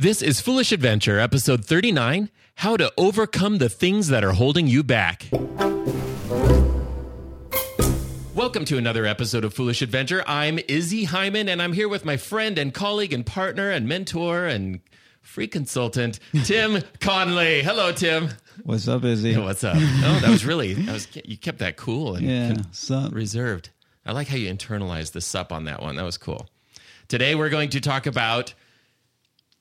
This is Foolish Adventure, episode 39 How to Overcome the Things That Are Holding You Back. Welcome to another episode of Foolish Adventure. I'm Izzy Hyman, and I'm here with my friend and colleague and partner and mentor and free consultant, Tim Conley. Hello, Tim. What's up, Izzy? What's up? Oh, that was really, that was, you kept that cool and Yeah, con- reserved. I like how you internalized the sup on that one. That was cool. Today, we're going to talk about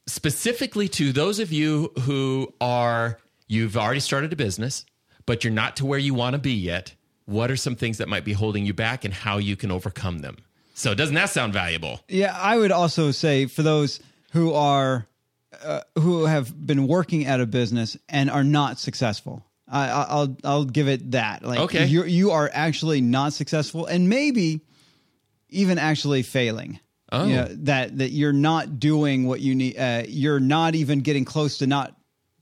specifically to those of you who are you've already started a business but you're not to where you want to be yet what are some things that might be holding you back and how you can overcome them so doesn't that sound valuable Yeah, I would also say for those who are uh, who have been working at a business and are not successful. I, I- I'll I'll give it that. Like Okay. you you are actually not successful and maybe even actually failing. Oh. You know, that that you're not doing what you need. Uh, you're not even getting close to not.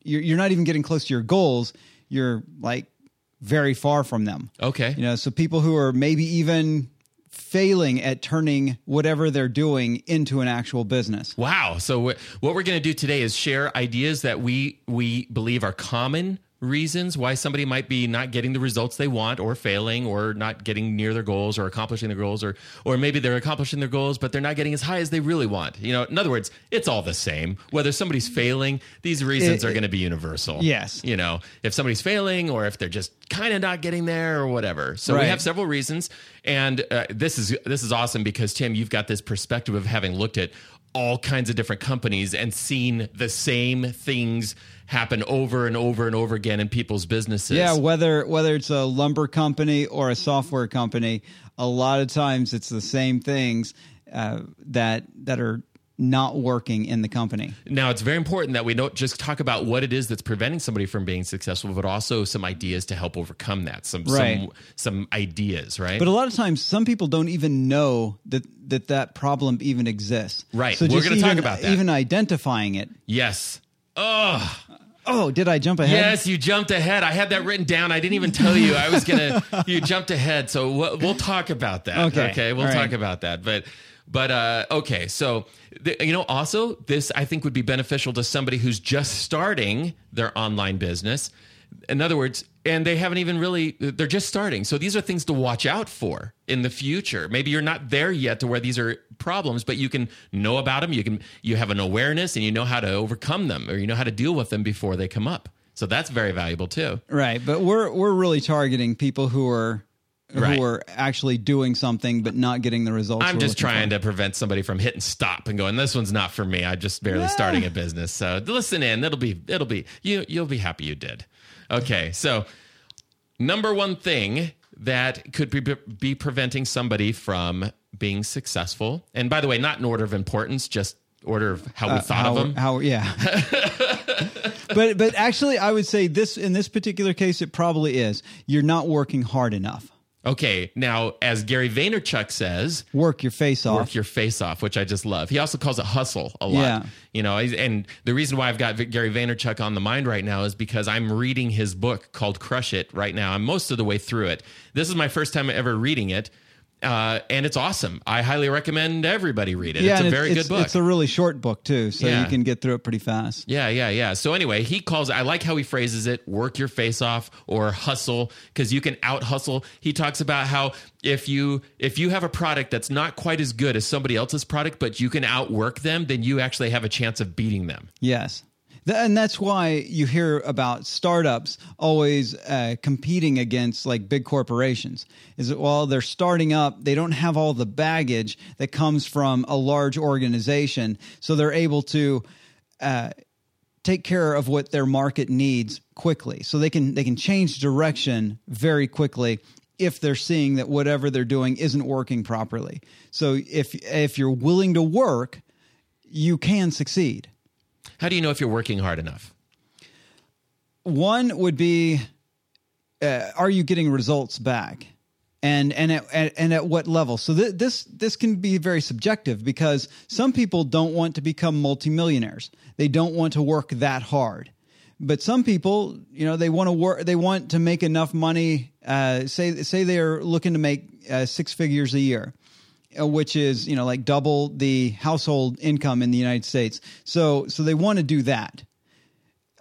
You're you're not even getting close to your goals. You're like very far from them. okay You know, so people who are maybe even failing at turning whatever they're doing into an actual business. wow so wh- what we're going to do today is share ideas that we we believe are common reasons why somebody might be not getting the results they want or failing or not getting near their goals or accomplishing their goals or or maybe they're accomplishing their goals but they're not getting as high as they really want. You know in other words it's all the same. Whether somebody's failing these reasons It- are going to be universal. Yes. you know if somebody's failing or if they're just kind of not getting there or whatever. So we have several reasons and uh, this is this is awesome because tim you've got this perspective of having looked at all kinds of different companies and seen the same things happen over and over and over again in people's businesses. Yeah, whether whether it's a lumber company or a software company, a lot of times it's the same things uh, that that are not working in the company. now it's very important that we don't just talk about what it is that's preventing somebody from being successful but also some ideas to help overcome that some Right. some some ideas right But a lot of times, some people don't even know that that that problem even exists. Right. So We're gonna talk about that. Even identifying it. yes oh Oh, did I jump ahead? Yes, you jumped ahead. I had that written down. I didn't even tell you I was gonna. you jumped ahead, so we'll, we'll talk about that. Okay. okay, we'll All talk right. about that. But, but uh, okay. So, the, you know, also this I think would be beneficial to somebody who's just starting their online business. In other words, and they haven't even really. They're just starting. So these are things to watch out for in the future. Maybe you're not there yet to where these are problems, but you can know about them. You can you have an awareness and you know how to overcome them or you know how to deal with them before they come up. So that's very valuable too. Right, but we're we're really targeting people who are who are actually doing something but not getting the results. I'm just trying for. to prevent somebody from hitting stop and going, "This one's not for me. I'm just barely Yeah. starting a business." So listen in. It'll be it'll be you you'll be happy you did. Okay, so number one thing that could be, be preventing somebody from being successful, and by the way, not in order of importance, just order of how we uh, thought how, of them. How yeah. but but actually, I would say this in this particular case, it probably is. You're not working hard enough. Okay, now as Gary Vaynerchuk says, Work your face off. work your face off, which I just love. He also calls it hustle a lot. Yeah. You know, and the reason why I've got Gary Vaynerchuk on the mind right now is because I'm reading his book called Crush It right now. I'm most of the way through it. This is my first time ever reading it. Uh, and it's awesome. I highly recommend everybody read it. yeah, it's a very it's, good book. It's a really short book too, so Yeah. you can get through it pretty fast. Yeah, yeah, yeah. So anyway, he calls I like how he phrases it, work your face off or hustle because you can out hustle. He talks about how if you if you have a product that's not quite as good as somebody else's product but you can outwork them, then you actually have a chance of beating them. Yes. And that's why you hear about startups always uh, competing against like big corporations. Is that while they're starting up, they don't have all the baggage that comes from a large organization, so they're able to uh, take care of what their market needs quickly. So they can they can change direction very quickly if they're seeing that whatever they're doing isn't working properly. So if if you're willing to work, you can succeed. How do you know if you're working hard enough? one would be uh, are you getting results back? And and at, at- and at what level? So th- this this can be very subjective because some people don't want to become multimillionaires. They don't want to work that hard. But some people you know they want to work they want to make enough money uh, say say they're looking to make uh, six figures a year Uh, which is you know like double the household income in the United States. So so they want to do that.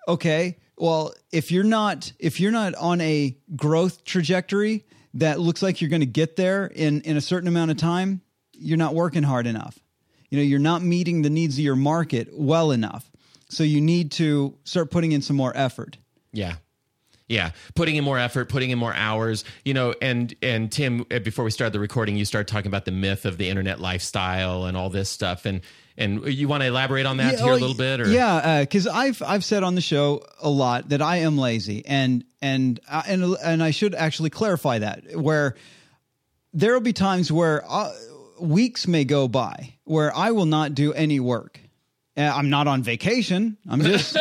Okay, well if you're not if you're not on a growth trajectory that looks like you're going to get there in in a certain amount of time, you're not working hard enough. You know, you're not meeting the needs of your market well enough. So you need to start putting in some more effort. Yeah. Yeah, putting in more effort, putting in more hours, you know, and and Tim, uh, before we started the recording, you started talking about the myth of the internet lifestyle and all this stuff, and and you want to elaborate on that Yeah, here well, a little bit, or yeah, because I've I've said on the show a lot that I am lazy, and and uh, and and I should actually clarify that where there will be times where uh, weeks may go by where I will not do any work. Uh, I'm not on vacation. I'm just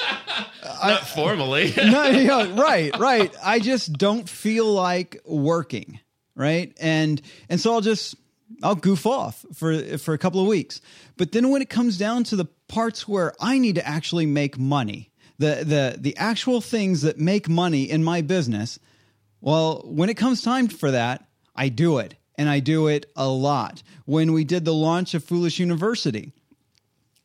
not formally. no, yeah, right, right. I just don't feel like working, right? And and so I'll just I'll goof off for for a couple of weeks. But then when it comes down to the parts where I need to actually make money, the the the actual things that make money in my business, well, when it comes time for that, I do it. And I do it a lot. When we did the launch of Foolish University,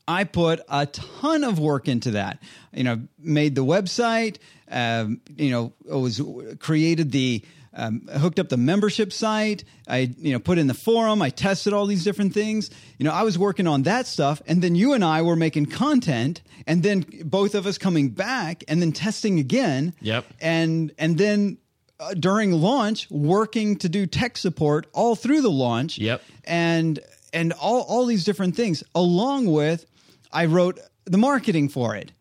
I put a ton of work into that. You know, made the website. Um, you know, was created the um, hooked up the membership site. I you know put in the forum. I tested all these different things. You know, I was working on that stuff, and then you and I were making content, and then both of us coming back, and then testing again. Yep. And and then. Uh, during launch, working to do tech support all through the launch, Yep. and and all all these different things, along with I wrote the marketing for it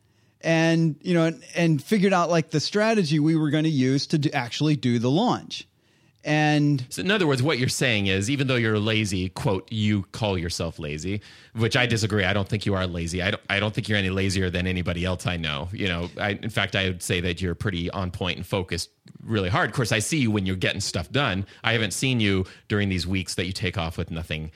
and you know and, and figured out like the strategy we were going to use to do, actually do the launch and So in other words, what you're saying is, even though you're lazy, quote, you call yourself lazy, which I disagree. I don't think you are lazy. I don't. I don't think you're any lazier than anybody else I know. You know, I, in fact, I would say that you're pretty on point and focused really hard. Of course, I see you when you're getting stuff done. I haven't seen you during these weeks that you take off with nothing,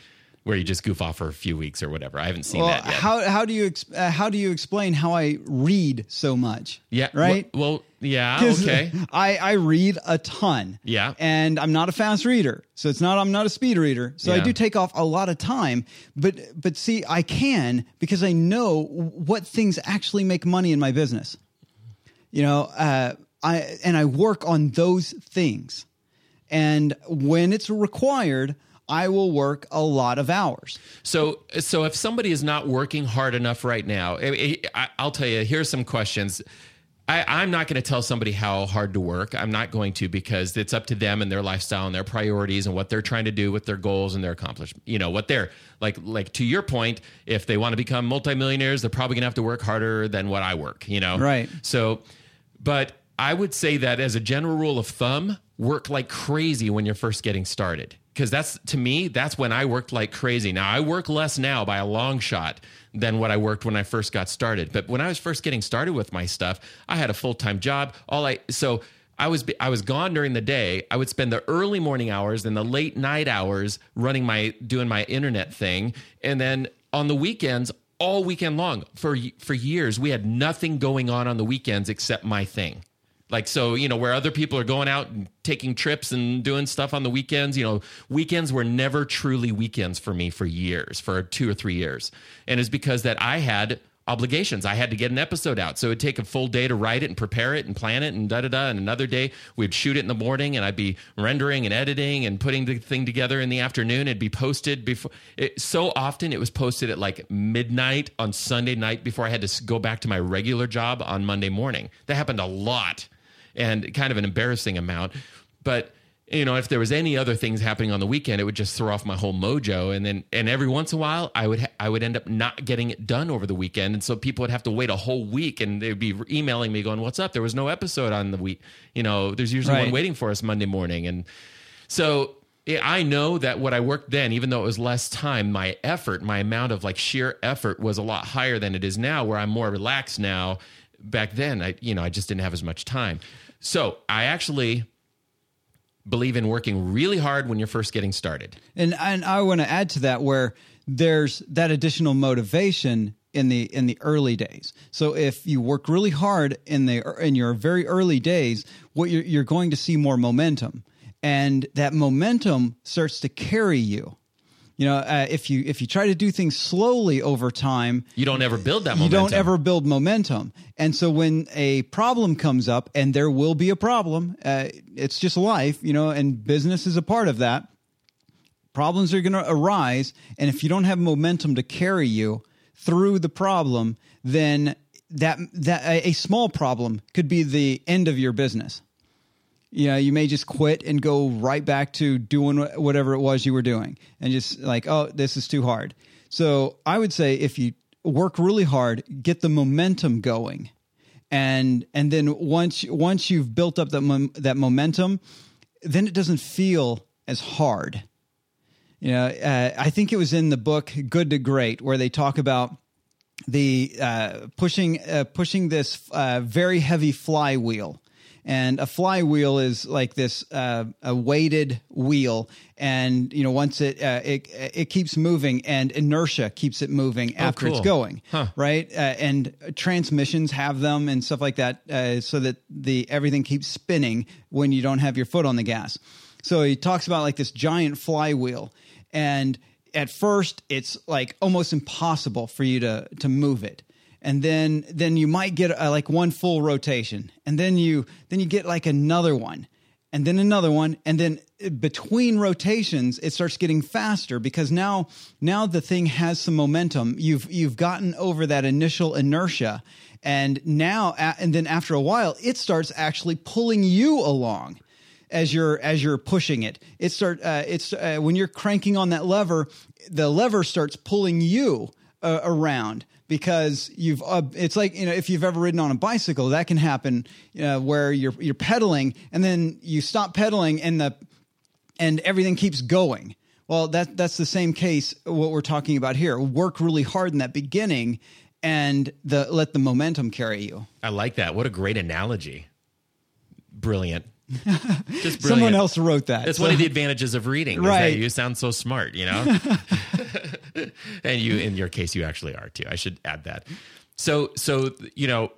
where you just goof off for a few weeks or whatever. I haven't seen well that yet. how how do you ex- uh, how do you explain how I read so much yeah. right Well, well, yeah. Okay. I, I read a ton. Yeah. And I'm not a fast reader. So it's not I'm not a speed reader. So I do take off a lot of time. But but see, I can because I know what things actually make money in my business. You know, uh, I and I work on those things. And when it's required, I will work a lot of hours. So, so if somebody is not working hard enough right now, I, I, I'll tell you. Here's some questions. I, I'm not going to tell somebody how hard to work. I'm not going to because it's up to them and their lifestyle and their priorities and what they're trying to do with their goals and their accomplishment. You know what they're like. Like to your point, if they want to become multimillionaires, they're probably going to have to work harder than what I work. You know, Right. So, but I would say that as a general rule of thumb, work like crazy when you're first getting started. Because that's to me, that's when I worked like crazy. Now I work less now by a long shot than what I worked when I first got started. But when I was first getting started with my stuff, I had a full time job. All I so I was I was gone during the day. I would spend the early morning hours and the late night hours running my doing my internet thing, and then on the weekends all weekend long for for years we had nothing going on on the weekends except my thing like so you know where other people are going out and taking trips and doing stuff on the weekends you know weekends were never truly weekends for me for years for two or three years. And it's because that i had obligations. I had to get an episode out. So it'd take a full day to write it and prepare it and plan it and da da da. And another day we'd shoot it in the morning and i'd be rendering and editing and putting the thing together in the afternoon. It'd be posted before it, so often it was posted at like midnight on sunday night before i had to go back to my regular job on monday morning. That happened a lot and kind of an embarrassing amount. But you know, if there was any other things happening on the weekend, it would just throw off my whole mojo. And then, and every once in a while, I would ha- I would end up not getting it done over the weekend, and so people would have to wait a whole week, and they'd be emailing me going, "What's up? There was no episode on the week. You know, there's usually Right. one waiting for us Monday morning." And so I know that what I worked then, even though it was less time, my effort, my amount of like sheer effort was a lot higher than it is now, where I'm more relaxed now. Back then, I you know I just didn't have as much time. So I actually believe in working really hard when you're first getting started. And and I want to add to that where there's that additional motivation in the in the early days. So if you work really hard in the in your very early days, what you're, you're going to see more momentum, and that momentum starts to carry you. You know, uh, if you if you try to do things slowly over time, You don't ever build that Momentum. you don't ever build momentum. And so when a problem comes up, and there will be a problem, uh, it's just life, you know, and business is a part of that. Problems are going to arise, and if you don't have momentum to carry you through the problem, then that that a, a small problem could be the end of your business. You know, you may just quit and go right back to doing whatever it was you were doing, and just like, oh, this is too hard. So I would say if you work really hard, get the momentum going, and and then once once you've built up that mom- that momentum, then it doesn't feel as hard. You know, uh, I think it was in the book Good to Great where they talk about the uh, pushing uh, pushing this uh, very heavy flywheel. And a flywheel is like this uh, a weighted wheel, and you know once it uh, it it keeps moving, and inertia keeps it moving after it's cool. going, Huh. right? Uh, and transmissions have them and stuff like that, uh, so that the everything keeps spinning when you don't have your foot on the gas. So he talks about like this giant flywheel, and at first it's like almost impossible for you to to move it and then then you might get uh, like one full rotation. And then you then you get like another one and then another one and then uh, between rotations it starts getting faster because now now the thing has some momentum. You've you've gotten over that initial inertia and now and then after a while it starts actually pulling you along as you're as you're pushing it. It start uh, it's uh, when you're cranking on that lever, the lever starts pulling you uh, around because you've uh, it's like you know if you've ever ridden on a bicycle that can happen uh, where you're you're pedaling and then you stop pedaling and the and everything keeps going. Well, that that's the same case what we're talking about here. Work really hard in that beginning and the let the momentum carry you. I like that. What a great analogy. Brilliant. Just brilliant. Someone else wrote that. That's So- one of the advantages of reading. Right. you sound so smart, you know? and you, in your case, you actually are too. I should add that. So, so, you know,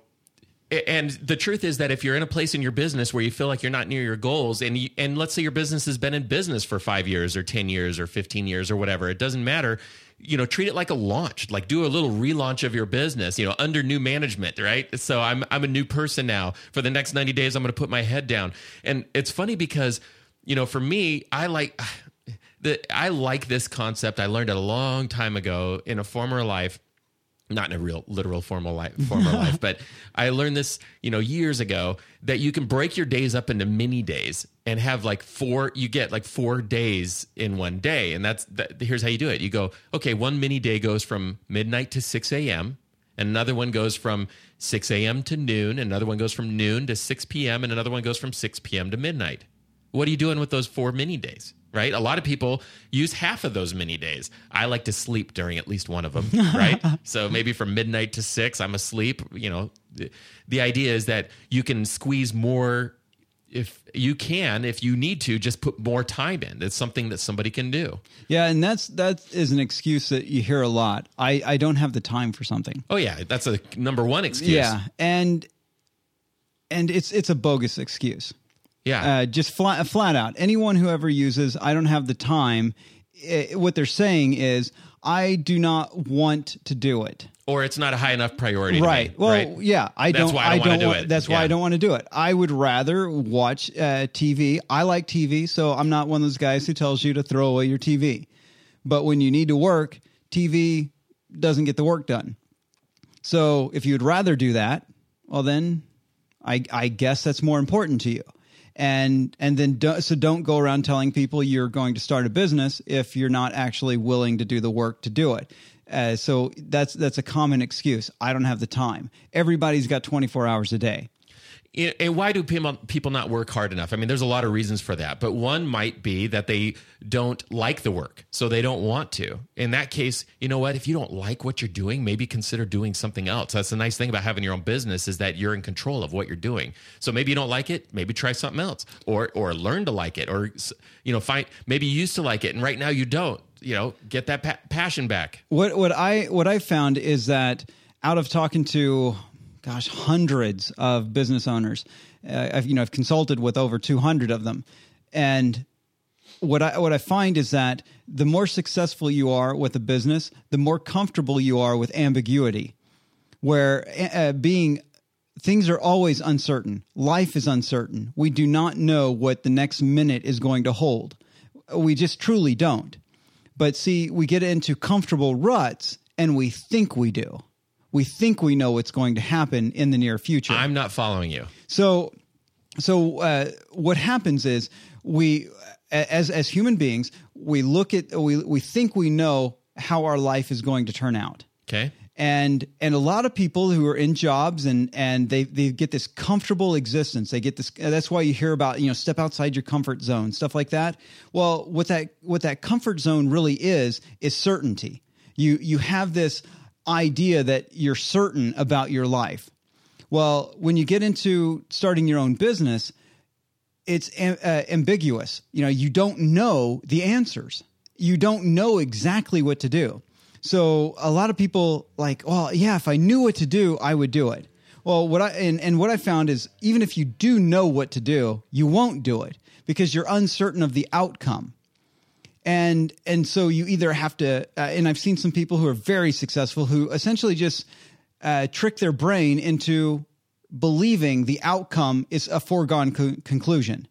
and the truth is that if you're in a place in your business where you feel like you're not near your goals and you, and let's say your business has been in business for 5 years or 10 years or 15 years or whatever it doesn't matter you know treat it like a launch like do a little relaunch of your business you know under new management right? So i'm i'm a new person now. For the next 90 days i'm going to put my head down. And it's funny because you know for me i like the i like this concept i learned it a long time ago in a former life not in a real literal formal life former life but i learned this you know years ago that you can break your days up into mini days and have like four you get like four days in one day and that's that, here's how you do it you go okay one mini day goes from midnight to 6 a.m and another one goes from 6 a.m to noon another one goes from noon to 6 p.m and another one goes from 6 p.m to midnight what are you doing with those four mini days? Right? A lot of people use half of those mini days. I like to sleep during at least one of them, right? so maybe from midnight to six, I'm asleep. You know, the, the idea is that you can squeeze more if you can, if you need to, just put more time in. It's something that somebody can do. Yeah, and that's that is an excuse that you hear a lot. I I don't have the time for something. Oh yeah, that's a number one excuse. Yeah, and and it's it's a bogus excuse. yeah. Uh, just flat flat out. Anyone who ever uses I don't have the time, eh, what they're saying is I do not want to do it. Or it's not a high enough priority. to Right. me, Well, right? yeah, I That's don't. why I don't wanna do it. That's why Yeah. I don't want to do it. I would rather watch uh, TV. I like TV, so I'm not one of those guys who tells you to throw away your TV. But when you need to work, TV doesn't get the work done. So if you'd rather do that, well, then I, I guess that's more important to you. And and then do, so don't go around telling people you're going to start a business if you're not actually willing to do the work to do it. Uh, so that's that's a common excuse. I don't have the time. Everybody's got 24 hours a day. And why do people not work hard enough? I mean, there's a lot of reasons for that, but one might be that they don't like the work, so they don't want to. In that case, you know what? If you don't like what you're doing, maybe consider doing something else. That's the nice thing about having your own business is that you're in control of what you're doing. So maybe you don't like it, maybe try something else, or or learn to like it, or you know, find maybe you used to like it and right now you don't. You know, get that pa- passion back. What what I what I found is that out of talking to gosh hundreds of business owners, uh, I've you know I've consulted with over 200 of them, and what I what I find is that the more successful you are with a business, the more comfortable you are with ambiguity, where uh, being things are always uncertain. Life is uncertain. We do not know what the next minute is going to hold. We just truly don't. But see, we get into comfortable ruts and we think we do. We think we know what's going to happen in the near future. I'm not following you. So, so uh, what happens is we, as as human beings, we look at we we think we know how our life is going to turn out Okay. And and a lot of people who are in jobs and and they they get this comfortable existence they get this that's why you hear about you know step outside your comfort zone stuff like that well what that what that comfort zone really is is certainty you you have this idea that you're certain about your life well when you get into starting your own business it's uh, ambiguous. You know, you don't know the answers. You don't know exactly what to do. So a lot of people like, well, yeah, if I knew what to do, I would do it. Well, what I and, and what I found is even if you do know what to do, you won't do it because you're uncertain of the outcome. And and so you either have to uh, and I've seen some people who are very successful who essentially just uh, trick their brain into believing the outcome is a foregone co- conclusion.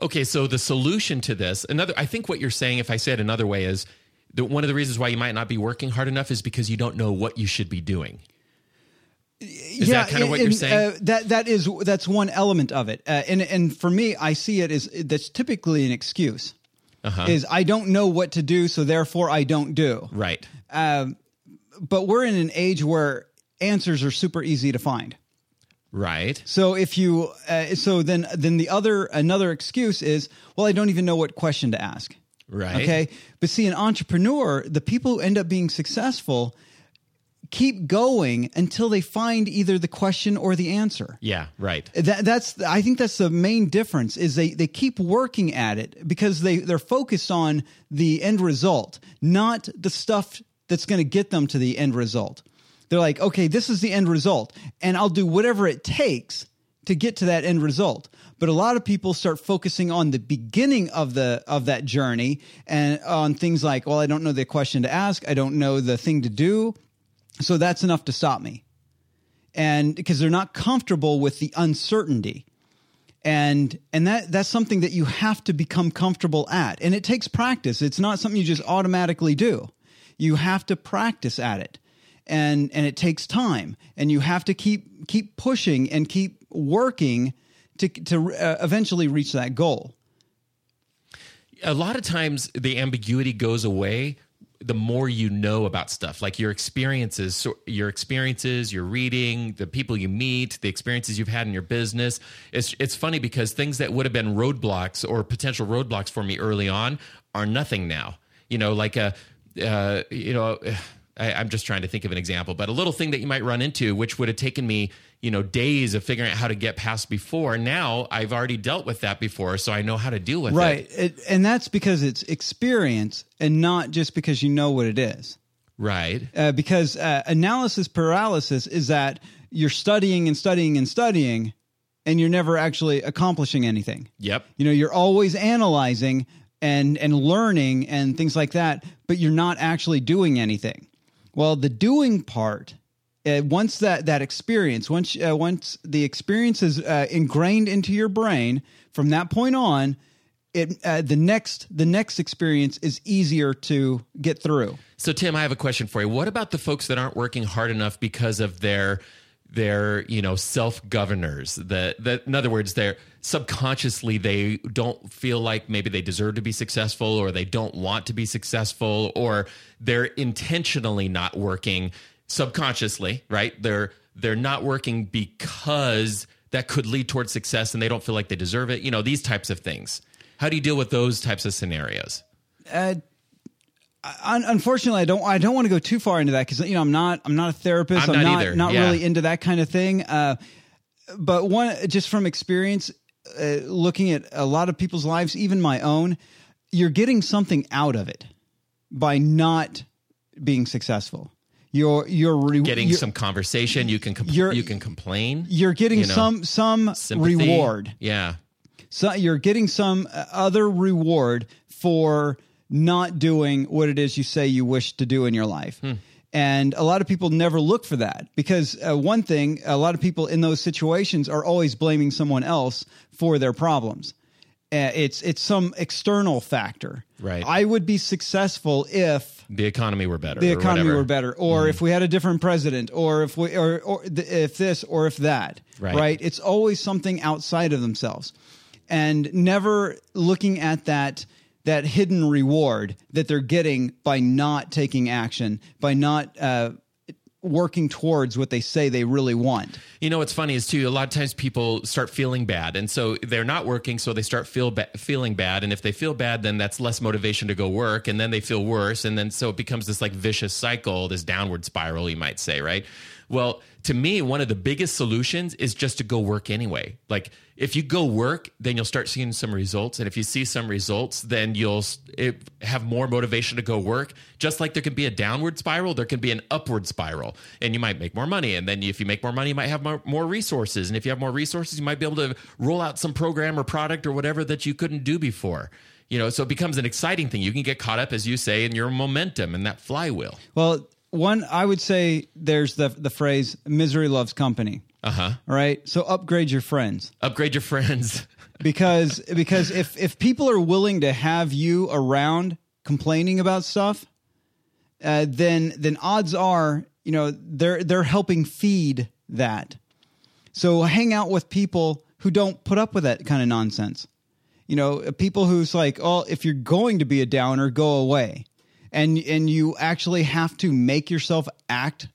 Okay, so the solution to this, another, I think what you're saying, if I say it another way, is that one of the reasons why you might not be working hard enough is because you don't know what you should be doing. Is that kind of what and, you're saying? Uh, that that is that's one element of it, uh, and and for me, I see it as that's typically an excuse. Uh-huh. Is I don't know what to do, so therefore I don't do. right. Um, but we're in an age where answers are super easy to find. Right. So if you, uh, so then then the other another excuse is, well, I don't even know what question to ask. Right. Okay. But see, an entrepreneur, the people who end up being successful keep going until they find either the question or the answer. Yeah, right. That, that's I think that's the main difference is they they keep working at it because they they're focused on the end result, not the stuff that's going to get them to the end result. They're like, okay, this is the end result, and I'll do whatever it takes to get to that end result. But a lot of people start focusing on the beginning of the of that journey and on things like, well, I don't know the question to ask, I don't know the thing to do, so that's enough to stop me. And because they're not comfortable with the uncertainty. And and that that's something that you have to become comfortable at. And it takes practice. It's not something you just automatically do. You have to practice at it. And and it takes time. And you have to keep keep pushing and keep working to to uh, eventually reach that goal. a lot of times the ambiguity goes away the more you know about stuff like your experiences so your experiences your reading the people you meet the experiences you've had in your business it's it's funny because things that would have been roadblocks or potential roadblocks for me early on are nothing now you know like a uh, you know I, I'm just trying to think of an example, but a little thing that you might run into, which would have taken me, you know, days of figuring out how to get past before. Now I've already dealt with that before, so I know how to deal with it. Right. And that's because it's experience and not just because you know what it is. Right. Uh, because uh, analysis paralysis is that you're studying and studying and studying and you're never actually accomplishing anything. Yep. You know, you're always analyzing and and learning and things like that, but you're not actually doing anything. Well, the doing part, uh, once that that experience, once uh, once the experience is uh, ingrained into your brain, from that point on, it uh, the next the next experience is easier to get through. So Tim, I have a question for you. What about the folks that aren't working hard enough because of their their you know self governors that that in other words they're subconsciously they don't feel like maybe they deserve to be successful or they don't want to be successful or they're intentionally not working subconsciously right? They're they're not working because that could lead towards success and they don't feel like they deserve it you know these types of things. How do you deal with those types of scenarios? Uh, un- unfortunately, I don't. I don't want to go too far into that because you know I'm not. I'm not a therapist. I'm I'm, not not. Not yeah. really into that kind of thing. Uh, but one, just from experience, uh, looking at a lot of people's lives, even my own, you're getting something out of it by not being successful. You're you're re- getting you're, some conversation you can compl- you're- can complain You're getting you know, some some sympathy. reward. yeah So you're getting some uh, other reward for not doing what it is you say you wish to do in your life. And a lot of people never look for that because uh, one thing, a lot of people in those situations are always blaming someone else for their problems. Uh, it's it's some external factor. Right. I would be successful if The economy were better. the economy were better, or if we had a different president, or if we, or, or th- if this, or if that, Right. Right. It's always something outside of themselves, and never looking at that that hidden reward that they're getting by not taking action, by not uh, working towards what they say they really want. You know what's funny is too. A lot of times people start feeling bad, and so they're not working, so they start feel ba- feeling bad. And if they feel bad, then that's less motivation to go work, and then they feel worse, and then so it becomes this like vicious cycle, this downward spiral, you might say, right? Well, to me, one of the biggest solutions is just to go work anyway. Like if you go work, then you'll start seeing some results, and if you see some results, then you'll it, have more motivation to go work. Just like there can be a downward spiral, there can be an upward spiral, and you might make more money. And then if you make more money, you might have more, more resources, and if you have more resources, you might be able to roll out some program or product or whatever that you couldn't do before. You know, so it becomes an exciting thing. You can get caught up, as you say, in your momentum and that flywheel. Well, one I would say there's the the phrase "misery loves company." Uh huh. Right, so upgrade your friends. Upgrade your friends. because because if if people are willing to have you around complaining about stuff, uh, then then odds are you know they're they're helping feed that. So hang out with people who don't put up with that kind of nonsense. You know, people who's like, oh, if you're going to be a downer, go away, and and you actually have to make yourself act,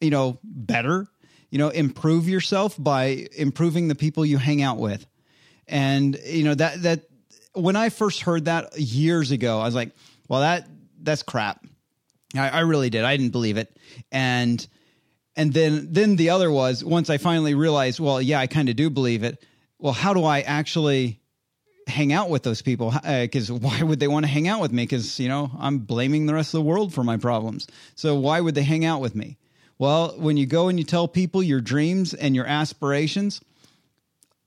you know, better. You know, improve yourself by improving the people you hang out with and you know that that when I first heard that years ago, I was like, "Well, that that's crap." I, I really did. I didn't believe it, and and then then the other was once I finally realized, well, yeah, I kind of do believe it. Well, how do I actually hang out with those people? Because why would they want to hang out with me? Because you know I'm blaming the rest of the world for my problems. So why would they hang out with me? Well, when you go and you tell people your dreams and your aspirations,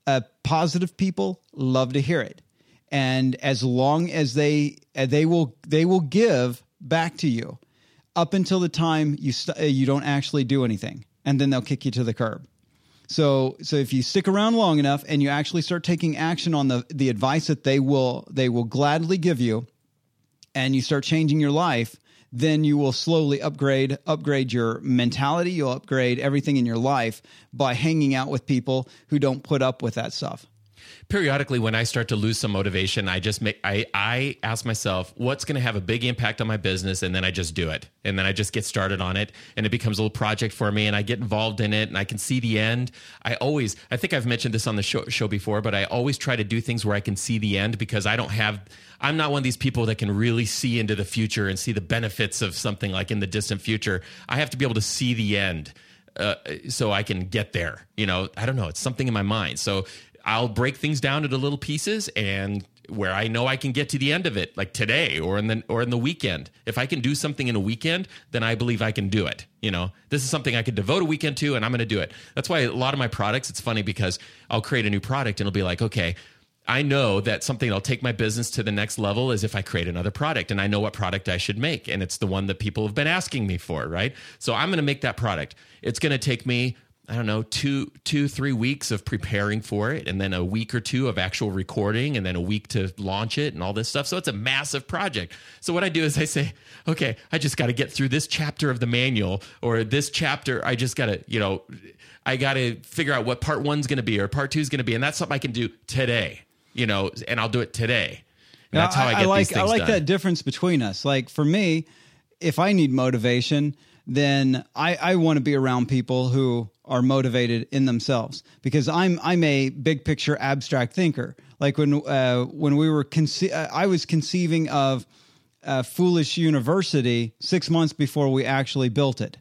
uh, positive people love to hear it and as long as they uh, they will they will give back to you up until the time you st- uh, you don't actually do anything and then they'll kick you to the curb so so if you stick around long enough and you actually start taking action on the the advice that they will they will gladly give you and you start changing your life then you will slowly upgrade upgrade your mentality. You'll upgrade everything in your life by hanging out with people who don't put up with that stuff periodically when i start to lose some motivation i just make i i ask myself what's going to have a big impact on my business and then i just do it and then i just get started on it and it becomes a little project for me and i get involved in it and i can see the end i always i think i've mentioned this on the show, show before but i always try to do things where i can see the end because i don't have i'm not one of these people that can really see into the future and see the benefits of something like in the distant future i have to be able to see the end uh, so I can get there. You know, I don't know. It's something in my mind. So I'll break things down into little pieces and where I know I can get to the end of it, like today or in the or in the weekend. If I can do something in a weekend, then I believe I can do it. You know, this is something I could devote a weekend to, and I'm going to do it. That's why a lot of my products. It's funny because I'll create a new product and it'll be like, okay. I know that something that'll take my business to the next level is if I create another product and I know what product I should make. And it's the one that people have been asking me for, right? So I'm going to make that product. It's going to take me, I don't know, two, two, three weeks of preparing for it, and then a week or two of actual recording, and then a week to launch it and all this stuff. So it's a massive project. So what I do is I say, okay, I just got to get through this chapter of the manual or this chapter. I just got to, you know, I got to figure out what part one's going to be or part two's going to be. And that's something I can do today you know, and I'll do it today. And that's how I, get like these things I like done. that difference between us. Like for me, if I need motivation, then I, I want to be around people who are motivated in themselves because I'm I'm a big picture abstract thinker. Like when uh, when we were conce- I was conceiving of uh, Foolish University six months before we actually built it.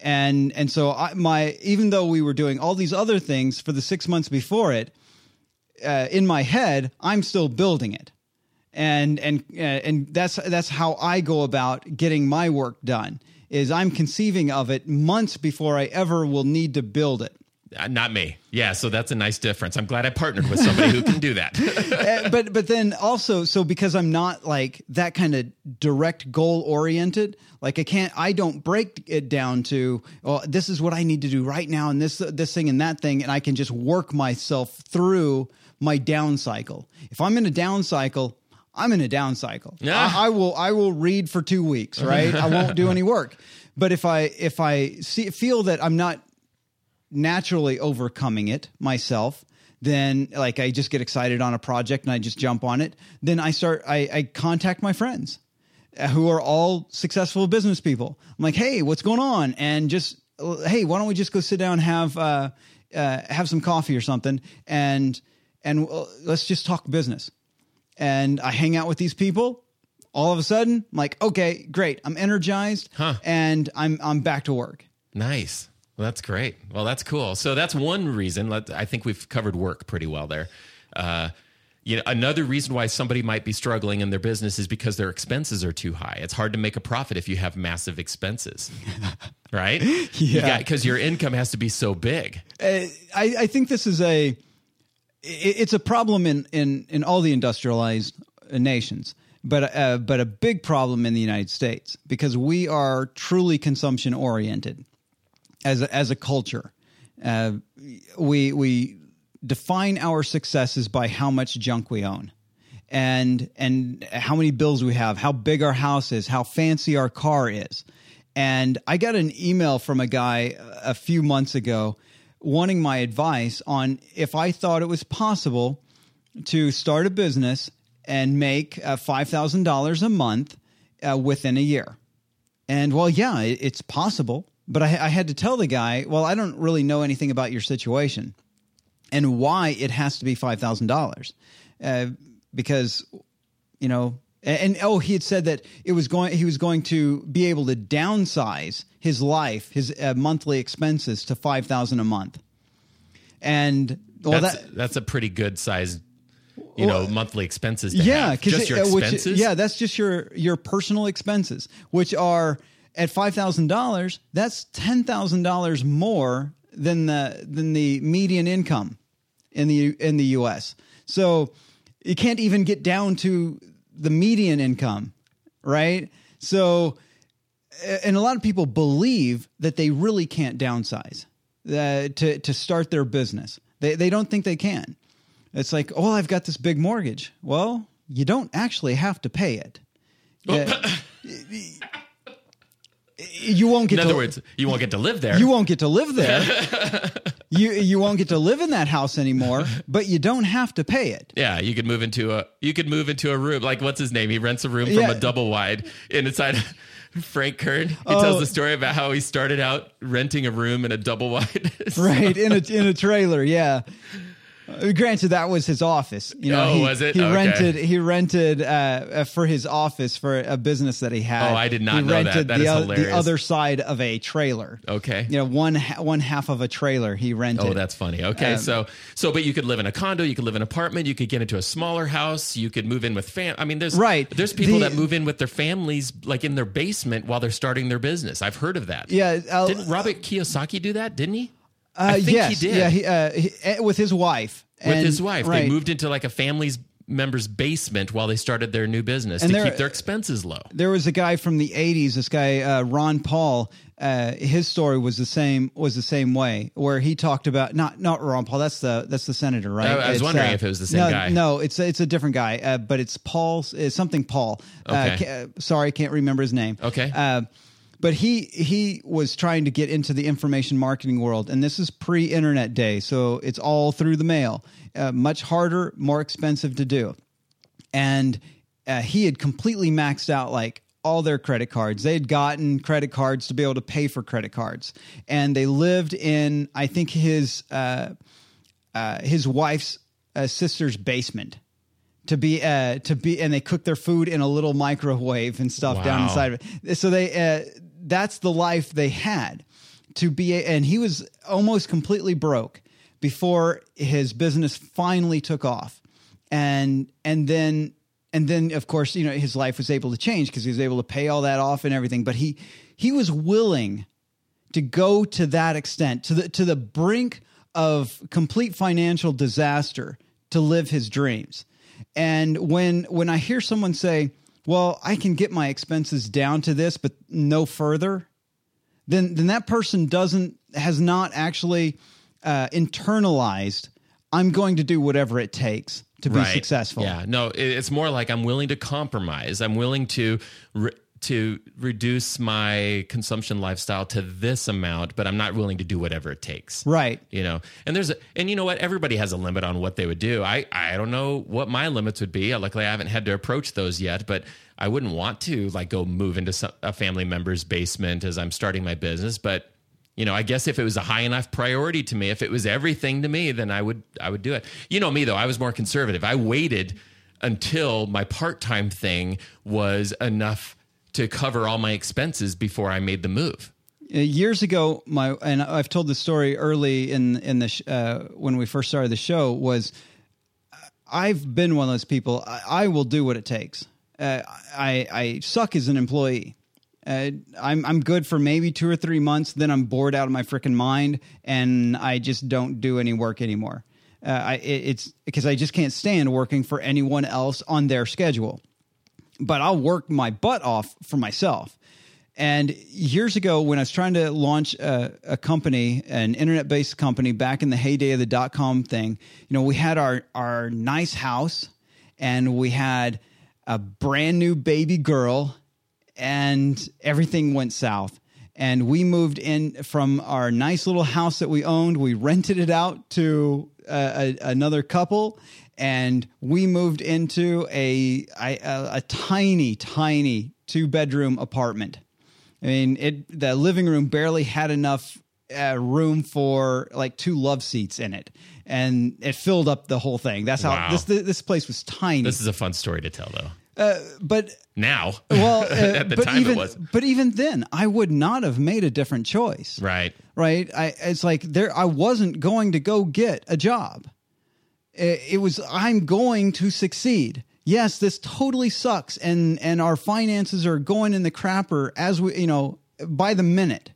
And and so I, my even though we were doing all these other things for the six months before it, uh, in my head, I'm still building it, and and uh, and that's that's how I go about getting my work done. Is I'm conceiving of it months before I ever will need to build it. Uh, not me. Yeah, so that's a nice difference. I'm glad I partnered with somebody who can do that. Uh, but but then also so because I'm not like that kind of direct goal oriented, like I can't I don't break it down to oh this is what I need to do right now and this this thing and that thing and I can just work myself through my down cycle. If I'm in a down cycle, I'm in a down cycle. Yeah. I, I will I will read for 2 weeks, right? I won't do any work. But if I if I see feel that I'm not naturally overcoming it myself then like i just get excited on a project and i just jump on it then i start i, I contact my friends uh, who are all successful business people i'm like hey what's going on and just uh, hey why don't we just go sit down and have uh, uh, have some coffee or something and and uh, let's just talk business and i hang out with these people all of a sudden I'm like okay great i'm energized Huh. and i'm i'm back to work nice. Well, that's great. Well, that's cool. So that's one reason. Let, I think we've covered work pretty well there. Uh, you know, another reason why somebody might be struggling in their business is because their expenses are too high. It's hard to make a profit if you have massive expenses, right? Yeah. because your income has to be so big. Uh, I, I think this is a it's a problem in in in all the industrialized uh, nations but uh, but a big problem in the United States because we are truly consumption oriented as a, as a culture. Uh, we we define our successes by how much junk we own and and how many bills we have how big our house is how fancy our car is. And i got an email from a guy a few months ago wanting my advice on if i thought it was possible to start a business and make uh, $5000 a month uh, within a year and well, yeah, it, it's possible. But I, I had to tell the guy, well, I don't really know anything about your situation and why it has to be five thousand dollars, uh, because you know, and, and oh, he had said that it was going. He was going to be able to downsize his life, his uh, monthly expenses to five thousand a month, and well, that's that that's a pretty good size, you know, monthly expenses. Yeah, have. just it- your uh, which- expenses. yeah, that's just your your personal expenses, which are at five thousand dollars. That's ten thousand dollars more than the than the median income in the in the U.S. So you can't even get down to the median income, right? So, and a lot of people believe that they really can't downsize uh, to to start their business. They they don't think they can. It's like, oh, I've got this big mortgage. Well, you don't actually have to pay it. Uh, you won't get In to, other words, you won't get to live there. you won't get to live there. you you won't get to live in that house anymore, but you don't have to pay it. Yeah, you could move into a you could move into a room like what's his name? He rents a room from Yeah. a double wide and inside Frank Kern. He Oh. tells the story about how he started out renting a room in a double wide. Right in a in a trailer, yeah. Granted, that was his office. You know, Oh, he, was it? He Okay. rented. He rented uh, uh, for his office for a business that he had. Oh, I did not he know rented That the, is hilarious. the other side of a trailer. Okay. You know, one one half of a trailer he rented. Oh, that's funny. Okay, Um, so so but you could live in a condo, you could live in an apartment, you could get into a smaller house, you could move in with fam. I mean, there's Right. There's people The- that move in with their families, like in their basement, while they're starting their business. I've heard of that. yeah. Uh, Didn't Robert Kiyosaki do that? Didn't he? Uh, I think yes, he did. Yeah, he, uh, he, uh, with his wife. with And- his wife. Right. They moved into like a family's member's basement while they started their new business And to they're- keep their expenses low. there was a guy from the 80s this guy uh, ron paul uh, his story was the same was the same way where he talked about not not ron paul that's the that's the senator right I- I was It's, wondering uh, if it was the same no, guy. no it's it's a different guy uh, but it's paul something paul uh, Okay. sorry can't remember his name Okay. But he he was trying to get into the information marketing world, and this is pre-internet day, so it's all through the mail. Uh, much harder, more expensive to do and uh, he had completely maxed out like all their credit cards. They had gotten credit cards to be able to pay for credit cards, and they lived in I think his uh, uh, his wife's uh, sister's basement to be uh, to be, and they cooked their food in a little microwave and stuff down inside of it. So they uh, that's the life they had to be, and he was almost completely broke before his business finally took off, and and then and then of course you know his life was able to change because he was able to pay all that off and everything, but he he was willing to go to that extent to the to the brink of complete financial disaster to live his dreams. And when when I hear someone say, "Well, I can get my expenses down to this, but no further," then then that person doesn't has not actually uh, internalized. I'm going to do whatever it takes to be successful. Yeah, no, it's more like I'm willing to compromise. I'm willing to re- to reduce my consumption lifestyle to this amount, but I'm not willing to do whatever it takes. Right. You know, and there's a, and you know what? Everybody has a limit on what they would do. I I don't know what my limits would be. Luckily, I haven't had to approach those yet, but I wouldn't want to like go move into some, a family member's basement as I'm starting my business. But you know, I guess if it was a high enough priority to me, if it was everything to me, then I would I would do it. You know me though, I was more conservative. I waited until my part-time thing was enough to cover all my expenses before I made the move. Uh, years ago my and i've told the story early in in the sh- uh, when we first started the show was i've been one of those people i, I will do what it takes uh, i i suck as an employee uh, I'm I'm good for maybe two or three months. Then I'm bored out of my freaking mind, and I just don't do any work anymore. Uh, I it, it's because I just can't stand working for anyone else on their schedule but I'll work my butt off for myself. And years ago, when I was trying to launch a, a company, an internet based company back in the heyday of the dot com thing, you know, we had our, our nice house and we had a brand new baby girl and everything went south. And we moved in from our nice little house that we owned. We rented it out to a, a, another couple, and we moved into a, a, a tiny, tiny two bedroom apartment. I mean, it the living room barely had enough uh, room for like two love seats in it, and it filled up the whole thing. That's how Wow. this this place was tiny. This is a fun story to tell though. but Now, well, uh, at the but time even it was but even then, I would not have made a different choice. right. Right? I it's like there I wasn't going to go get a job. It, it was I'm going to succeed. Yes, this totally sucks, and and our finances are going in the crapper as we you know by the minute.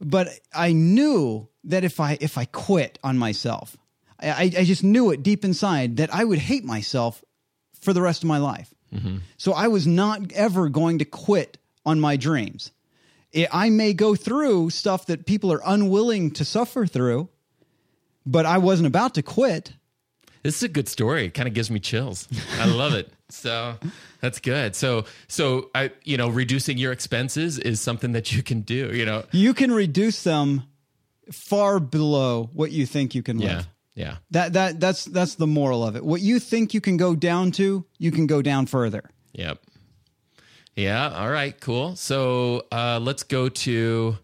But I knew that if I if I quit on myself, I, I just knew it deep inside that I would hate myself for the rest of my life. Mm-hmm. So I was not ever going to quit on my dreams. I may go through stuff that people are unwilling to suffer through, but I wasn't about to quit. This is a good story. It kind of gives me chills. I love it. So that's good. So so I you know reducing your expenses is something that you can do. You know. You can reduce them far below what you think you can live. Yeah. Yeah. That that that's that's the moral of it. What you think you can go down to, you can go down further. Yep. Yeah. All right. Cool. So uh, let's go to.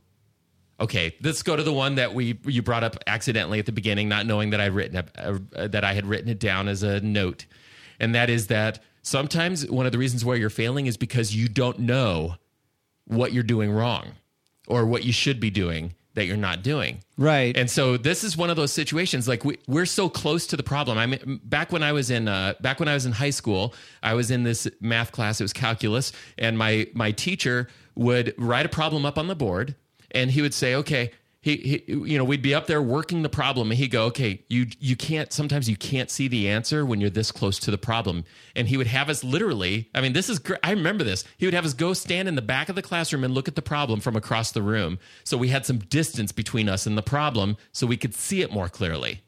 Okay, let's go to the one that we you brought up accidentally at the beginning, not knowing that I written it, uh, that I had written it down as a note, and that is that sometimes one of the reasons why you're failing is because you don't know what you're doing wrong or what you should be doing that you're not doing. Right. And so this is one of those situations like we, we're so close to the problem. I mean, back when I was in uh, back when I was in high school, I was in this math class. It was calculus, and my my teacher would write a problem up on the board, and he would say, "Okay." He, he, you know, we'd be up there working the problem, and he'd go, "Okay, you, you can't. Sometimes you can't see the answer when you're this close to the problem." And he would have us literally. I mean, this is. I remember this. He would have us go stand in the back of the classroom and look at the problem from across the room, so we had some distance between us and the problem, so we could see it more clearly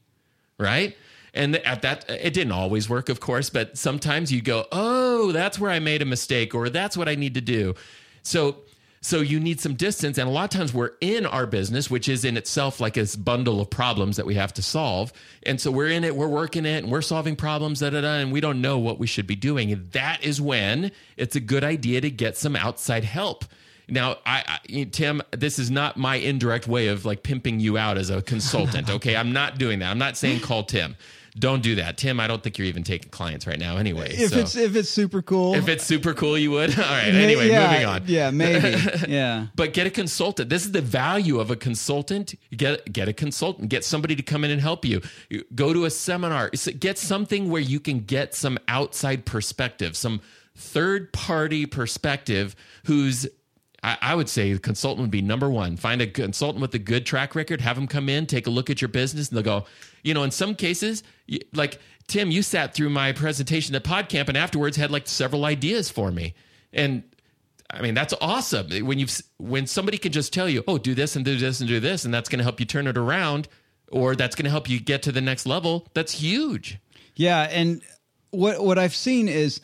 right? And at that, it didn't always work, of course, but sometimes you go, "Oh, that's where I made a mistake," or "That's what I need to do." So, so you need some distance, and a lot of times we're in our business, which is in itself like this bundle of problems that we have to solve, and so we're in it, we're working it, and we're solving problems, da da da, and we don't know what we should be doing. And that is when it's a good idea to get some outside help. Now, I, I, Tim, this is not my indirect way of like pimping you out as a consultant. Okay, I'm not doing that. I'm not saying call Tim. Don't do that, Tim. I don't think you're even taking clients right now, anyway. if so- it's if it's super cool. if it's super cool, you would. All right. May- Anyway, yeah, moving on. Yeah, maybe. yeah. But get a consultant. This is the value of a consultant. Get get a consultant. Get somebody to come in and help you. You- Go to a seminar. Get something where you can get some outside perspective, some third party perspective who's I, I would say the consultant would be number one. Find a consultant with a good track record, have them come in, take a look at your business, and they'll go, you know, in some cases, you, like Tim, you sat through my presentation at PodCamp and afterwards had like several ideas for me. And I mean, that's awesome. When you when somebody can just tell you, "Oh, do this and do this and do this," and that's going to help you turn it around, or that's going to help you get to the next level. That's huge. Yeah, and what what I've seen is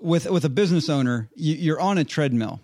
with with a business owner, you, you're on a treadmill.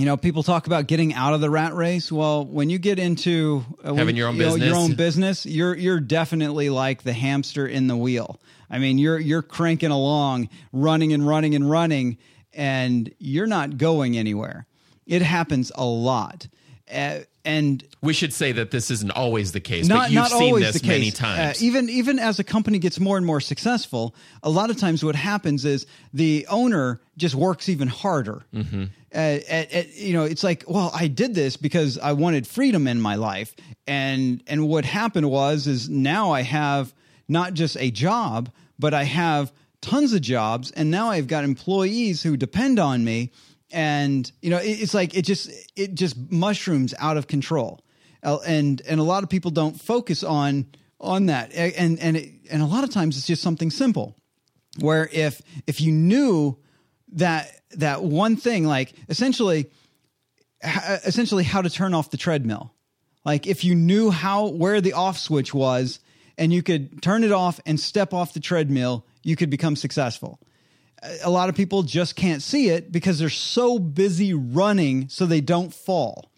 You know, people talk about getting out of the rat race. Well, when you get into uh, having when, your own you know, business, your own business, you're you're definitely like the hamster in the wheel. I mean, you're you're cranking along, running and running and running, and you're not going anywhere. It happens a lot. Uh, and we should say that this isn't always the case, not, but you've not seen always this the case. many Uh, even even as a company gets more and more successful, a lot of times what happens is the owner just works even harder. Mm-hmm. Uh, at, at, you know, it's like, well, I did this because I wanted freedom in my life, and and what happened was is now I have not just a job, but I have tons of jobs, and now I've got employees who depend on me. And you know it, it's like it just it just mushrooms out of control. Uh, and and a lot of people don't focus on on that. And and it, and a lot of times it's just something simple where if if you knew that that one thing like essentially uh, essentially how to turn off the treadmill like if you knew how where the off switch was and you could turn it off and step off the treadmill you could become successful a lot of people just can't see it because they're so busy running so they don't fall.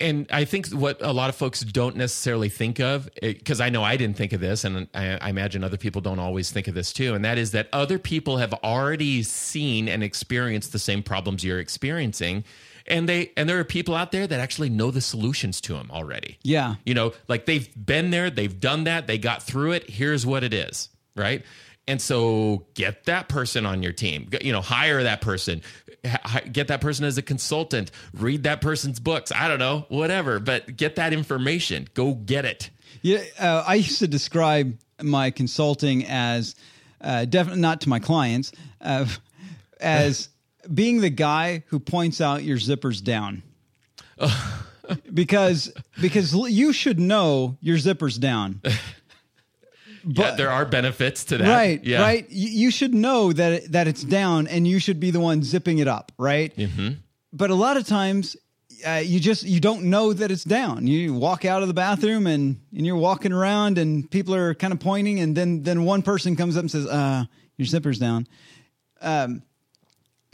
And I think what a lot of folks don't necessarily think of, because I know I didn't think of this, and I imagine other people don't always think of this too, and that is that other people have already seen and experienced the same problems you're experiencing. And they and there are people out there that actually know the solutions to them already. Yeah. You know, like they've been there, they've done that, they got through it. Here's what it is, right? And so get that person on your team. You know, hire that person. Get that person as a consultant. Read that person's books. I don't know, whatever, but get that information. Go get it. Yeah, uh, I used to describe my consulting as uh, definitely not to my clients uh, as being the guy who points out your zippers down. because because you should know your zippers down. But, yeah, there are benefits to that. Right, yeah. right. You should know that that it's down, and you should be the one zipping it up, right? Mm-hmm. But a lot of times, uh, you just you don't know that it's down. You walk out of the bathroom and and you're walking around, and people are kind of pointing, and then then one person comes up and says, "Uh, your zipper's down." Um,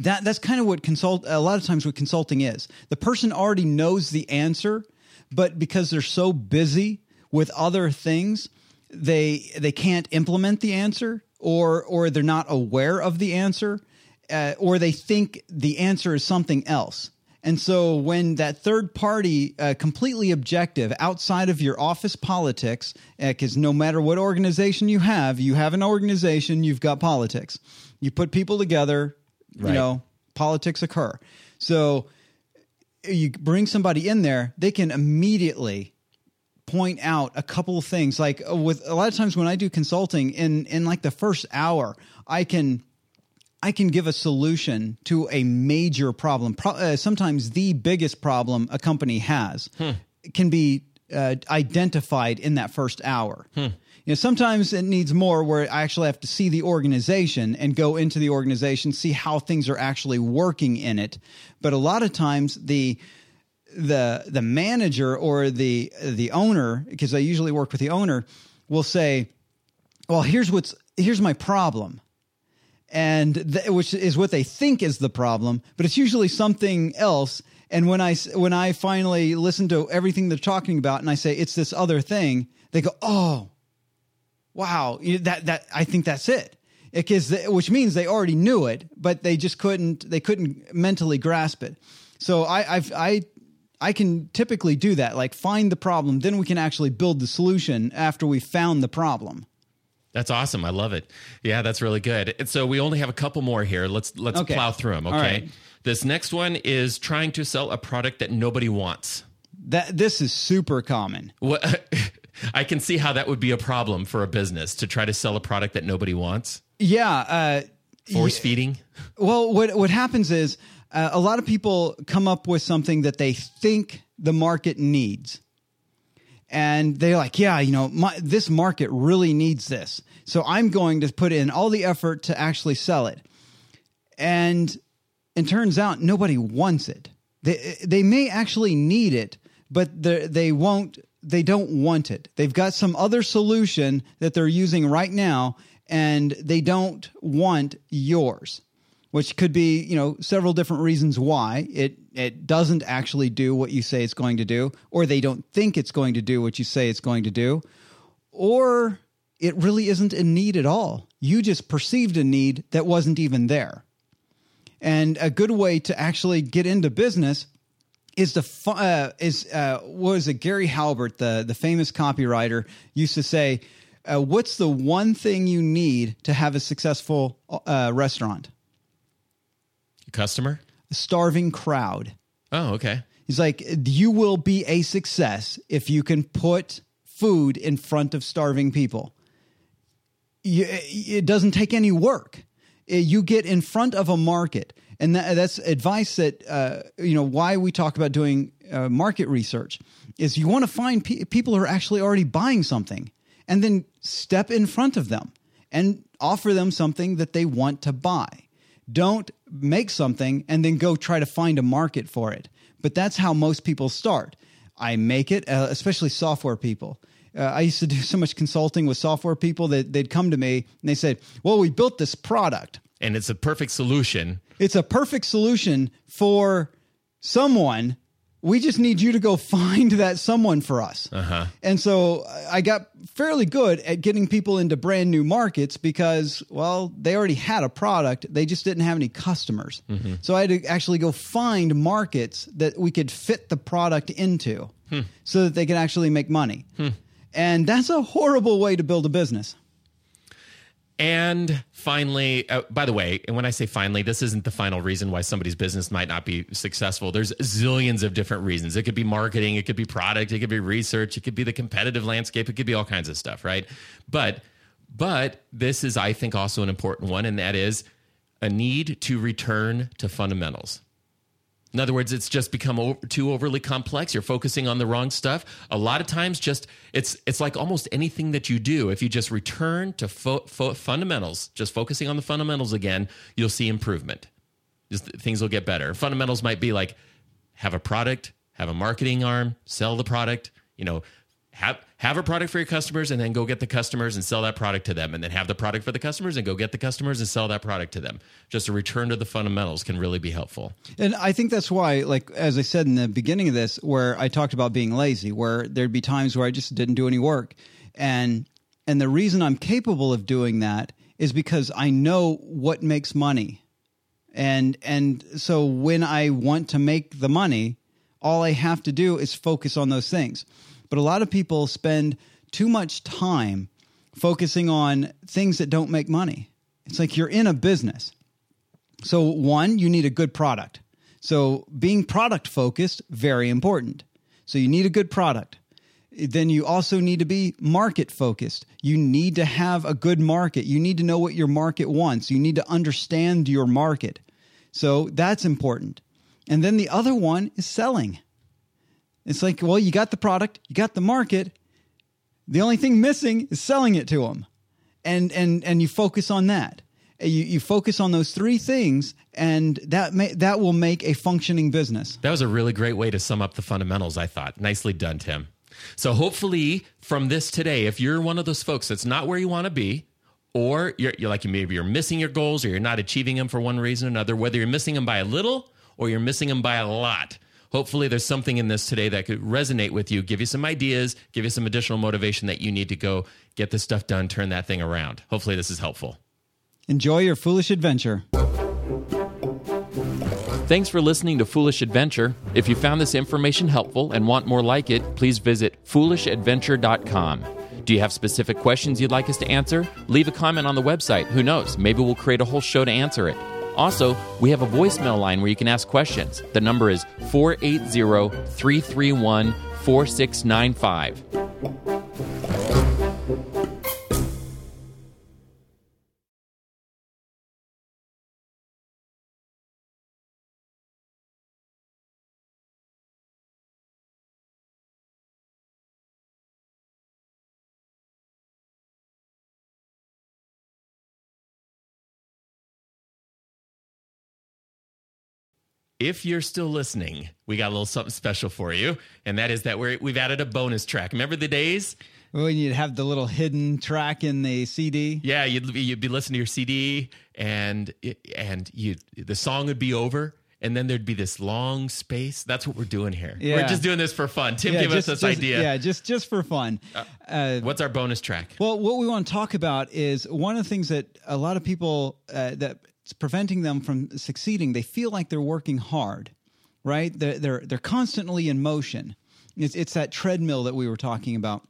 that that's kind of what consult. A lot of times, what consulting is, the person already knows the answer, but because they're so busy with other things they they can't implement the answer or or they're not aware of the answer uh, or they think the answer is something else. And so when that third party uh, completely objective outside of your office politics because uh, no matter what organization you have you have an organization you've got politics. You put people together you know politics occur. So you bring somebody in there they can immediately point out a couple of things. Like uh, with a lot of times when i do consulting in in like the first hour i can i can give a solution to a major problem Pro- uh, sometimes the biggest problem a company has can be uh, identified in that first hour. You know sometimes it needs more where i actually have to see the organization and go into the organization see how things are actually working in it. But a lot of times the the the manager or the the owner because I usually work with the owner will say, "Well, here's what's here's my problem." And th- which is what they think is the problem, but it's usually something else. And when i when I finally listen to everything they're talking about and I say it's this other thing, they go, "Oh, wow, that that I think that's it." Because which means they already knew it, but they just couldn't they couldn't mentally grasp it. So I I've I I can typically do that, like find the problem, then we can actually build the solution after we found the problem. That's awesome. I love it. Yeah, that's really good. And so we only have a couple more here. Let's let's Okay. plow through them. Okay. right. This next one is trying to sell a product that nobody wants. That this is super common. What I can see how that would be a problem for a business to try to sell a product that nobody wants. Yeah. Uh, Force feeding. well, what what happens is uh, a lot of people come up with something that they think the market needs. And they're like, yeah, you know, my, this market really needs this. So I'm going to put in all the effort to actually sell it. And it turns out nobody wants it. They, they may actually need it, but they won't, they don't want it. They've got some other solution that they're using right now and they don't want yours which could be you know several different reasons why it it doesn't actually do what you say it's going to do or they don't think it's going to do what you say it's going to do or it really isn't a need at all. You just perceived a need that wasn't even there. And a good way to actually get into business is the uh, is uh, was it Gary Halbert the the famous copywriter used to say uh, what's the one thing you need to have a successful uh, restaurant Customer? Starving crowd. Oh, okay. He's like, you will be a success if you can put food in front of starving people. It doesn't take any work. You get in front of a market, and that's advice that uh, you know why we talk about doing uh, market research is you want to find pe- people who are actually already buying something, and then step in front of them and offer them something that they want to buy. Don't make something and then go try to find a market for it. But that's how most people start. I make it, uh, especially software people. Uh, I used to do so much consulting with software people that they'd come to me and they said, Well, we built this product. And it's a perfect solution. It's a perfect solution for someone we just need you to go find that someone for us. Uh-huh. And so I got fairly good at getting people into brand new markets because, well, they already had a product. They just didn't have any customers. Mm-hmm. So I had to actually go find markets that we could fit the product into hmm. so that they could actually make money. Hmm. And that's a horrible way to build a business. And finally, uh, by the way, and when I say finally, this isn't the final reason why somebody's business might not be successful. There's zillions of different reasons. It could be marketing, it could be product, it could be research, it could be the competitive landscape, it could be all kinds of stuff, right? But but this is I think also an important one and that is a need to return to fundamentals. In other words, it's just become over, too overly complex. You're focusing on the wrong stuff. A lot of times, just it's it's like almost anything that you do. If you just return to fo- fo- fundamentals, just focusing on the fundamentals again, you'll see improvement. Just, things will get better. Fundamentals might be like have a product, have a marketing arm, sell the product. You know, have have a product for your customers and then go get the customers and sell that product to them. And then have the product for the customers and go get the customers and sell that product to them. Just a return to the fundamentals can really be helpful. And i think that's why like as i said in the beginning of this where i talked about being lazy where there'd be times where i just didn't do any work. And and the reason i'm capable of doing that is because i know what makes money. And and so when i want to make the money all i have to do is focus on those things but a lot of people spend too much time focusing on things that don't make money. It's like you're in a business. So, one, you need a good product. So, being product focused, very important. So, you need a good product. Then you also need to be market focused. You need to have a good market. You need to know what your market wants. You need to understand your market. So, that's important. And then the other one is selling. It's like, well, you got the product, you got the market. The only thing missing is selling it to them. And and and you focus on that. You, you focus on those three things, and that may, that will make a functioning business. That was a really great way to sum up the fundamentals. I thought, nicely done, Tim. So hopefully, from this today, if you're one of those folks that's not where you want to be, or you're, you're like maybe you're missing your goals, or you're not achieving them for one reason or another, whether you're missing them by a little or you're missing them by a lot, hopefully there's something in this today that could resonate with you, give you some ideas, give you some additional motivation that you need to go get this stuff done, turn that thing around. Hopefully this is helpful. Enjoy your foolish adventure. Thanks for listening to Foolish Adventure. If you found this information helpful and want more like it, please visit foolishadventure.com. Do you have specific questions you'd like us to answer? Leave a comment on the website. Who knows? Maybe we'll create a whole show to answer it. Also, we have a voicemail line where you can ask questions. The number is 480 331 4695. If you're still listening, we got a little something special for you, and that is that we're, we've added a bonus track. Remember the days? When you'd have the little hidden track in the CD. Yeah, you'd you'd be listening to your CD, and and you the song would be over, and then there'd be this long space. That's what we're doing here. Yeah. We're just doing this for fun. Tim Yeah, gave just, us this just- idea. Yeah, just just for fun. Uh, What's our bonus track? Well, what we want to talk about is one of the things that a lot of people uh, that's preventing them from succeeding. They feel like they're working hard, right? They're they're, they're constantly in motion. It's, it's that treadmill that we were talking about,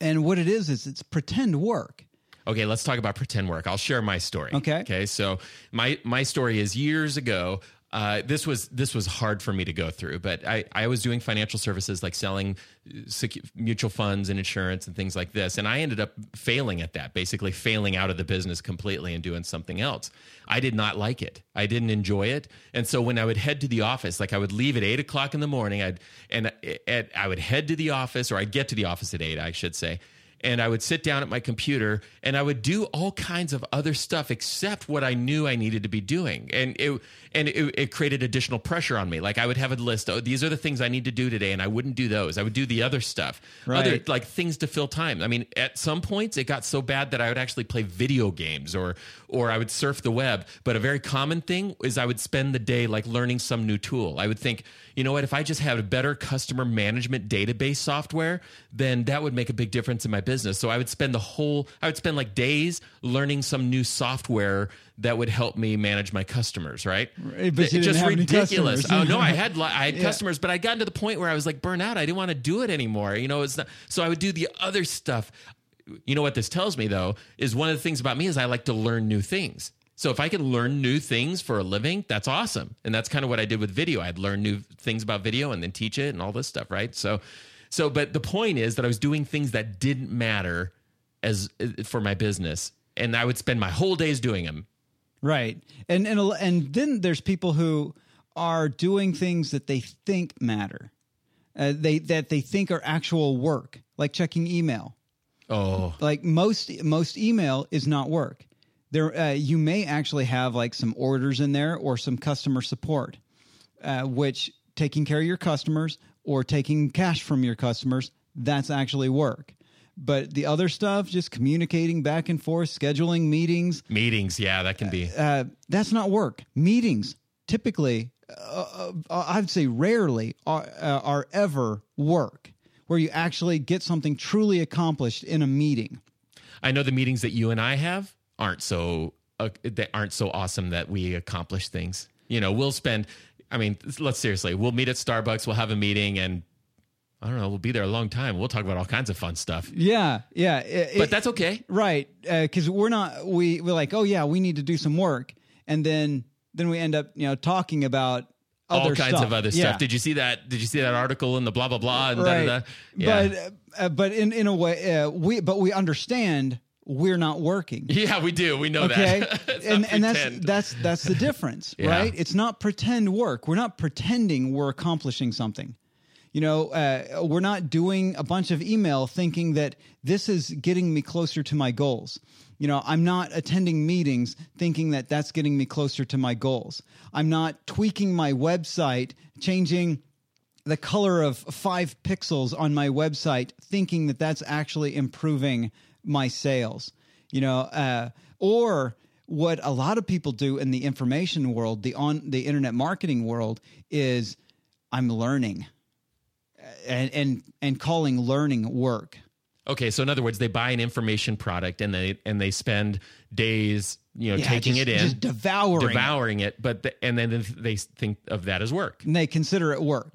and what it is is it's pretend work. Okay, let's talk about pretend work. I'll share my story. Okay. Okay. So my my story is years ago. Uh, this was this was hard for me to go through, but I, I was doing financial services like selling uh, secu- mutual funds and insurance and things like this, and I ended up failing at that, basically failing out of the business completely and doing something else. I did not like it. I didn't enjoy it, and so when I would head to the office, like I would leave at eight o'clock in the morning, I'd and at, I would head to the office, or I'd get to the office at eight, I should say and I would sit down at my computer and I would do all kinds of other stuff except what I knew I needed to be doing. And it and it, it created additional pressure on me. Like I would have a list, oh, these are the things I need to do today, and I wouldn't do those. I would do the other stuff. Other like things to fill time. I mean, at some points it got so bad that I would actually play video games or or I would surf the web. But a very common thing is I would spend the day like learning some new tool. I would think, you know what, if I just had a better customer management database software, then that would make a big difference in my business. So I would spend the whole I would spend like days learning some new software that would help me manage my customers, right? Right, but didn't just ridiculous. Oh no, I had I had Yeah. customers, but I got to the point where I was like burnt out. I didn't want to do it anymore. You know, it's not. So I would do the other stuff. You know what this tells me though is one of the things about me is I like to learn new things. So if I can learn new things for a living, that's awesome. And that's kind of what I did with video. I'd learn new things about video and then teach it and all this stuff, right? So so but the point is that I was doing things that didn't matter as for my business and I would spend my whole days doing them. Right. And and and then there's people who are doing things that they think matter. Uh, they that they think are actual work, like checking email. Oh, Like most most email is not work. There uh, you may actually have like some orders in there or some customer support, uh, which taking care of your customers or taking cash from your customers, that's actually work. But the other stuff, just communicating back and forth, scheduling meetings, meetings, yeah, that can be. uh, that's not work. Meetings typically, uh, uh, I'd say rarely, are, uh, are ever work where you actually get something truly accomplished in a meeting. I know the meetings that you and I have aren't so uh, that aren't so awesome that we accomplish things. You know, we'll spend. I mean, let's seriously. We'll meet at Starbucks. We'll have a meeting, and I don't know. We'll be there a long time. We'll talk about all kinds of fun stuff. Yeah, yeah. it- But that's okay. right because we're not we we're like, oh yeah, we need to do some work, and then then we end up you know talking about other all kinds stuff. of other Yeah. stuff. Did you see that? Did you see that article in the blah blah blah? And right. da, da, da? Yeah. But uh, but in in a way, uh, we but we understand we're not working. yeah, we do. We know okay that. And and that's that's that's the difference Yeah. right it's not pretend work we're not pretending we're accomplishing something you know uh, we're not doing a bunch of email thinking that this is getting me closer to my goals you know i'm not attending meetings thinking that that's getting me closer to my goals i'm not tweaking my website changing the color of five pixels on my website thinking that that's actually improving my sales you know uh, or what a lot of people do in the information world the on the internet marketing world is i'm learning and and and calling learning work Okay, so in other words, they buy an information product and they and they spend days, you know, Yeah, taking just- it in, just devouring it. devouring it. But the, and then they think of that as work. and they consider it work,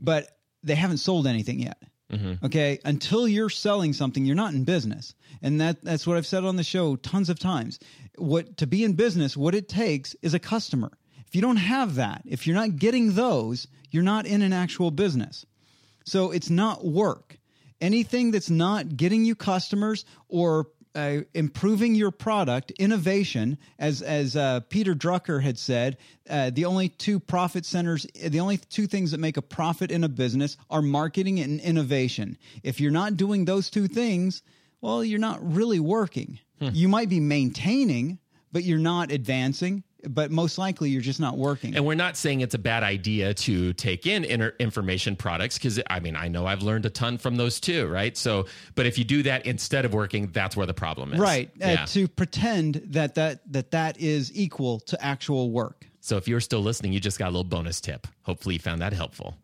but they haven't sold anything yet. Mm-hmm. Okay, until you're selling something, you're not in business, and that that's what I've said on the show tons of times. What to be in business, what it takes is a customer. If you don't have that, if you're not getting those, you're not in an actual business. So it's not work. Anything that's not getting you customers or uh, improving your product, innovation, as as uh, Peter Drucker had said, uh, the only two profit centers, the only two things that make a profit in a business are marketing and innovation. If you're not doing those two things, well, you're not really working. You might be maintaining, but you're not advancing. But most likely you're just not working. And we're not saying it's a bad idea to take in inter- information products because I mean, I know I've learned a ton from those too, right? So, but if you do that instead of working, that's where the problem is. right. Uh, to pretend that, that that that is equal to actual work. so if you're still listening, you just got a little bonus tip. Hopefully you found that helpful.